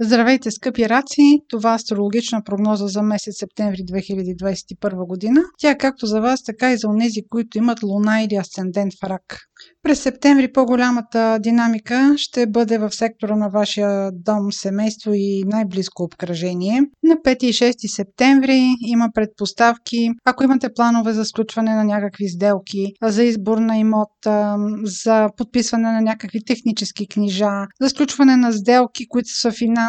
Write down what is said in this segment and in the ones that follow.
Здравейте, скъпи раци! Това е астрологична прогноза за месец септември 2021 година. Тя е както за вас, така и за онези, които имат луна или асцендент в рак. През септември по-голямата динамика ще бъде в сектора на вашия дом, семейство и най-близко обкръжение. На 5 и 6 септември има предпоставки, ако имате планове за сключване на някакви сделки, за избор на имот, за подписване на някакви технически книжа, за сключване на сделки, които са финансови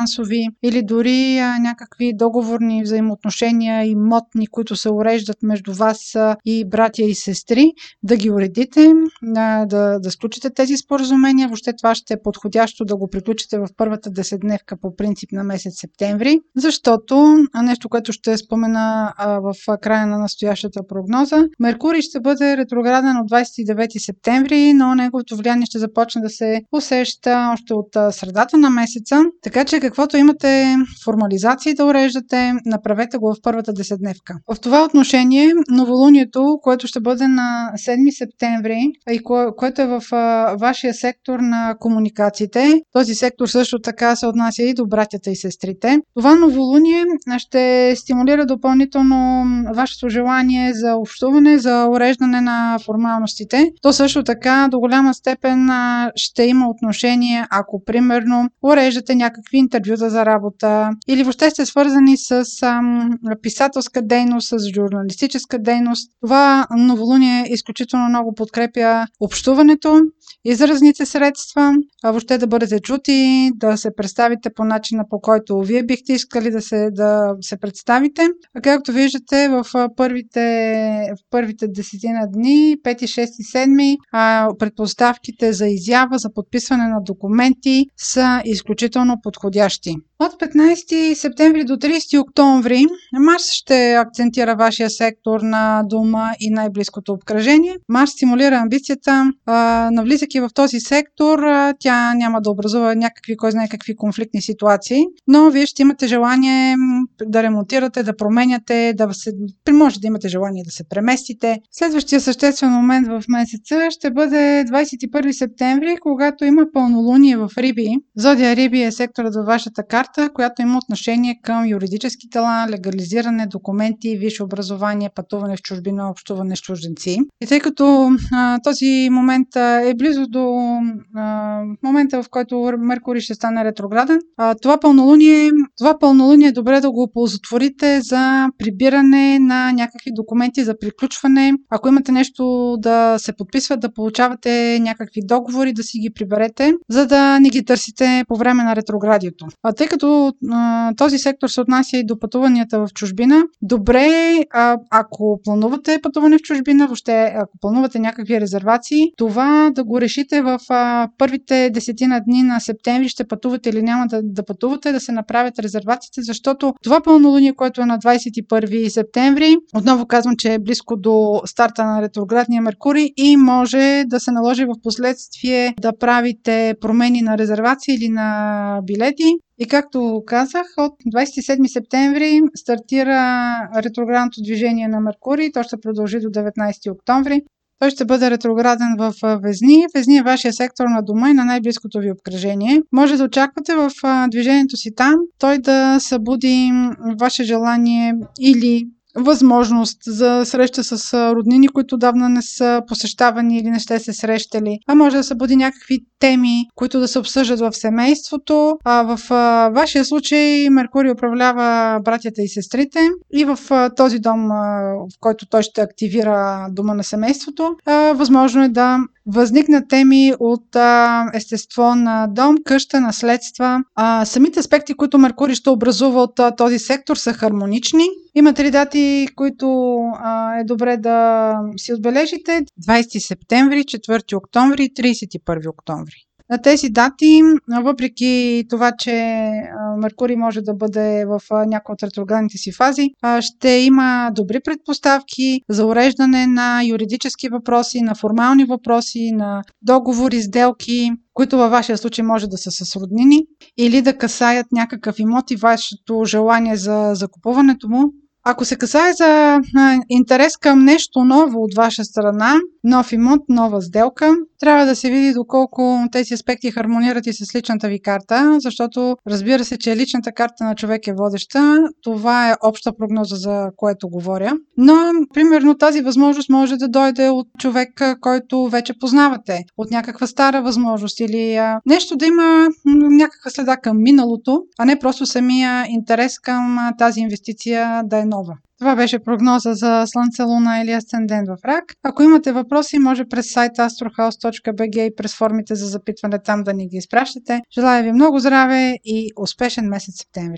или дори някакви договорни взаимоотношения имотни, които се уреждат между вас и братя и сестри, да ги уредите, да, да сключите тези споразумения. Въобще това ще е подходящо да го приключите в първата десетдневка по принцип на месец септември, защото нещо, което ще спомена в края на настоящата прогноза, Меркурий ще бъде ретрограден от 29 септември, но неговото влияние ще започне да се усеща още от средата на месеца. Така че каквото имате формализации да уреждате, направете го в първата десетдневка. В това отношение новолунието, което ще бъде на 7 септември и което е в вашия сектор на комуникациите. Този сектор също така се отнася и до братята и сестрите. Това новолуние ще стимулира допълнително вашето желание за общуване, за уреждане на формалностите. То също така до голяма степен ще има отношение, ако примерно уреждате някакви интервюта за работа или въобще сте свързани с ам, писателска дейност, с журналистическа дейност. Това новолуние изключително много подкрепя общуването, изразните средства, а въобще да бъдете чути, да се представите по начина по който вие бихте искали да се, да се представите. А както виждате, в първите, в първите десетина дни, 5, 6 и 7, предпоставките за изява, за подписване на документи са изключително подходящи. От 15 септември до 30 октомври Марс ще акцентира вашия сектор на дома и най-близкото обкръжение. Марс стимулира амбицията. Навлизайки в този сектор, тя няма да образува някакви, кой знае какви конфликтни ситуации, но вие ще имате желание да ремонтирате, да променяте, да се, може да имате желание да се преместите. Следващия съществен момент в месеца ще бъде 21 септември, когато има пълнолуние в Риби. Зодия Риби е секторът във вашата карта която има отношение към юридически тела, легализиране, документи, висше образование, пътуване в чужбина, общуване с чужденци. И тъй като а, този момент е близо до а, момента, в който Меркурий ще стане ретрограден, а, това пълнолуние, това пълнолуние е добре да го оползотворите за прибиране на някакви документи за приключване. Ако имате нещо да се подписва, да получавате някакви договори, да си ги приберете, за да не ги търсите по време на ретроградието. А тъй като а, този сектор се отнася и до пътуванията в чужбина, добре е, ако планувате пътуване в чужбина, въобще ако планувате някакви резервации, това да го решите в а, първите десетина дни на септември, ще пътувате или няма да, да пътувате, да се направят резервациите, защото това пълнолуние, което е на 21 септември, отново казвам, че е близко до старта на ретроградния Меркурий и може да се наложи в последствие да правите промени на резервации или на билети, и както казах, от 27 септември стартира ретроградното движение на Меркурий. То ще продължи до 19 октомври. Той ще бъде ретрограден в Везни. Везни е вашия сектор на дома и на най-близкото ви обкръжение. Може да очаквате в движението си там той да събуди ваше желание или възможност за среща с роднини, които давна не са посещавани или не сте се срещали. А може да събуди някакви теми, които да се обсъждат в семейството. А в вашия случай Меркурий управлява братята и сестрите и в този дом, в който той ще активира дома на семейството, възможно е да възникнат теми от а, естество на дом, къща, наследства. А, самите аспекти, които Меркурий ще образува от а, този сектор са хармонични. Има три дати, които а, е добре да си отбележите. 20 септември, 4 октомври и 31 октомври. На тези дати, въпреки това, че Меркурий може да бъде в някои от ретроградните си фази, ще има добри предпоставки за уреждане на юридически въпроси, на формални въпроси, на договори, сделки, които във вашия случай може да са с роднини или да касаят някакъв имот и вашето желание за закупуването му Ако се касае за интерес към нещо ново от ваша страна, нов имот, нова сделка, трябва да се види доколко тези аспекти хармонират и с личната ви карта, защото разбира се, че личната карта на човек е водеща. Това е обща прогноза, за което говоря. Но, примерно, тази възможност може да дойде от човек, който вече познавате, от някаква стара възможност или нещо да има някаква следа към миналото, а не просто самия интерес към тази инвестиция да е нова. Това беше прогноза за Слънце, Луна или Асцендент в Рак. Ако имате въпроси, може през сайта astrohouse.bg и през формите за запитване там да ни ги изпращате. Желая ви много здраве и успешен месец септември!